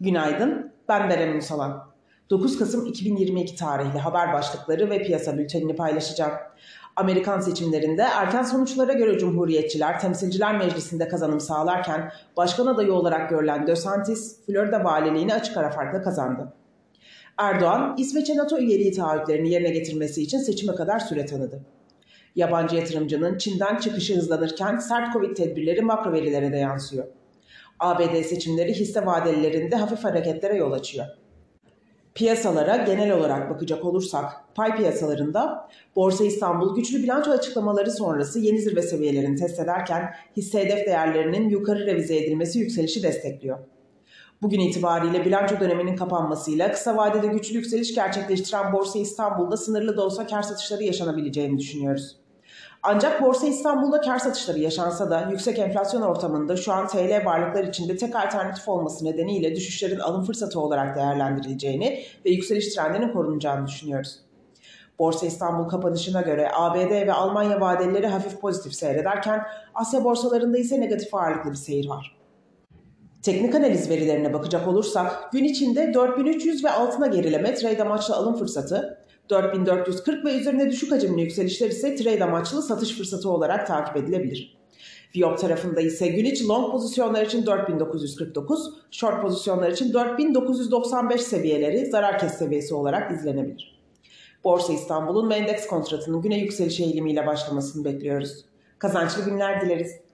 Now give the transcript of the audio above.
Günaydın, ben Berem Ünsalan. 9 Kasım 2022 tarihli haber başlıkları ve piyasa bültenini paylaşacağım. Amerikan seçimlerinde erken sonuçlara göre Cumhuriyetçiler Temsilciler Meclisi'nde kazanım sağlarken başkan adayı olarak görülen DeSantis, Florida valiliğini açık ara farkla kazandı. Erdoğan, İsveç'e NATO üyeliği taahhütlerini yerine getirmesi için seçime kadar süre tanıdı. Yabancı yatırımcının Çin'den çıkışı hızlanırken sert Covid tedbirleri makro verilere de yansıyor. ABD seçimleri hisse vadelilerinde hafif hareketlere yol açıyor. Piyasalara genel olarak bakacak olursak pay piyasalarında Borsa İstanbul güçlü bilanço açıklamaları sonrası yeni zirve seviyelerini test ederken hisse hedef değerlerinin yukarı revize edilmesi yükselişi destekliyor. Bugün itibariyle bilanço döneminin kapanmasıyla kısa vadede güçlü yükseliş gerçekleştiren Borsa İstanbul'da sınırlı da olsa kar satışları yaşanabileceğini düşünüyoruz. Ancak Borsa İstanbul'da kar satışları yaşansa da yüksek enflasyon ortamında şu an TL varlıklar içinde tek alternatif olması nedeniyle düşüşlerin alım fırsatı olarak değerlendirileceğini ve yükseliş trendinin korunacağını düşünüyoruz. Borsa İstanbul kapanışına göre ABD ve Almanya vadelileri hafif pozitif seyrederken Asya borsalarında ise negatif ağırlıklı bir seyir var. Teknik analiz verilerine bakacak olursak gün içinde 4300 ve altına gerileme trade amaçlı alım fırsatı, 4440 ve üzerine düşük hacimli yükselişler ise trade amaçlı satış fırsatı olarak takip edilebilir. Viyop tarafında ise gün içi long pozisyonlar için 4949, short pozisyonlar için 4995 seviyeleri zarar kes seviyesi olarak izlenebilir. Borsa İstanbul'un ve endeks kontratının güne yükseliş eğilimiyle başlamasını bekliyoruz. Kazançlı günler dileriz.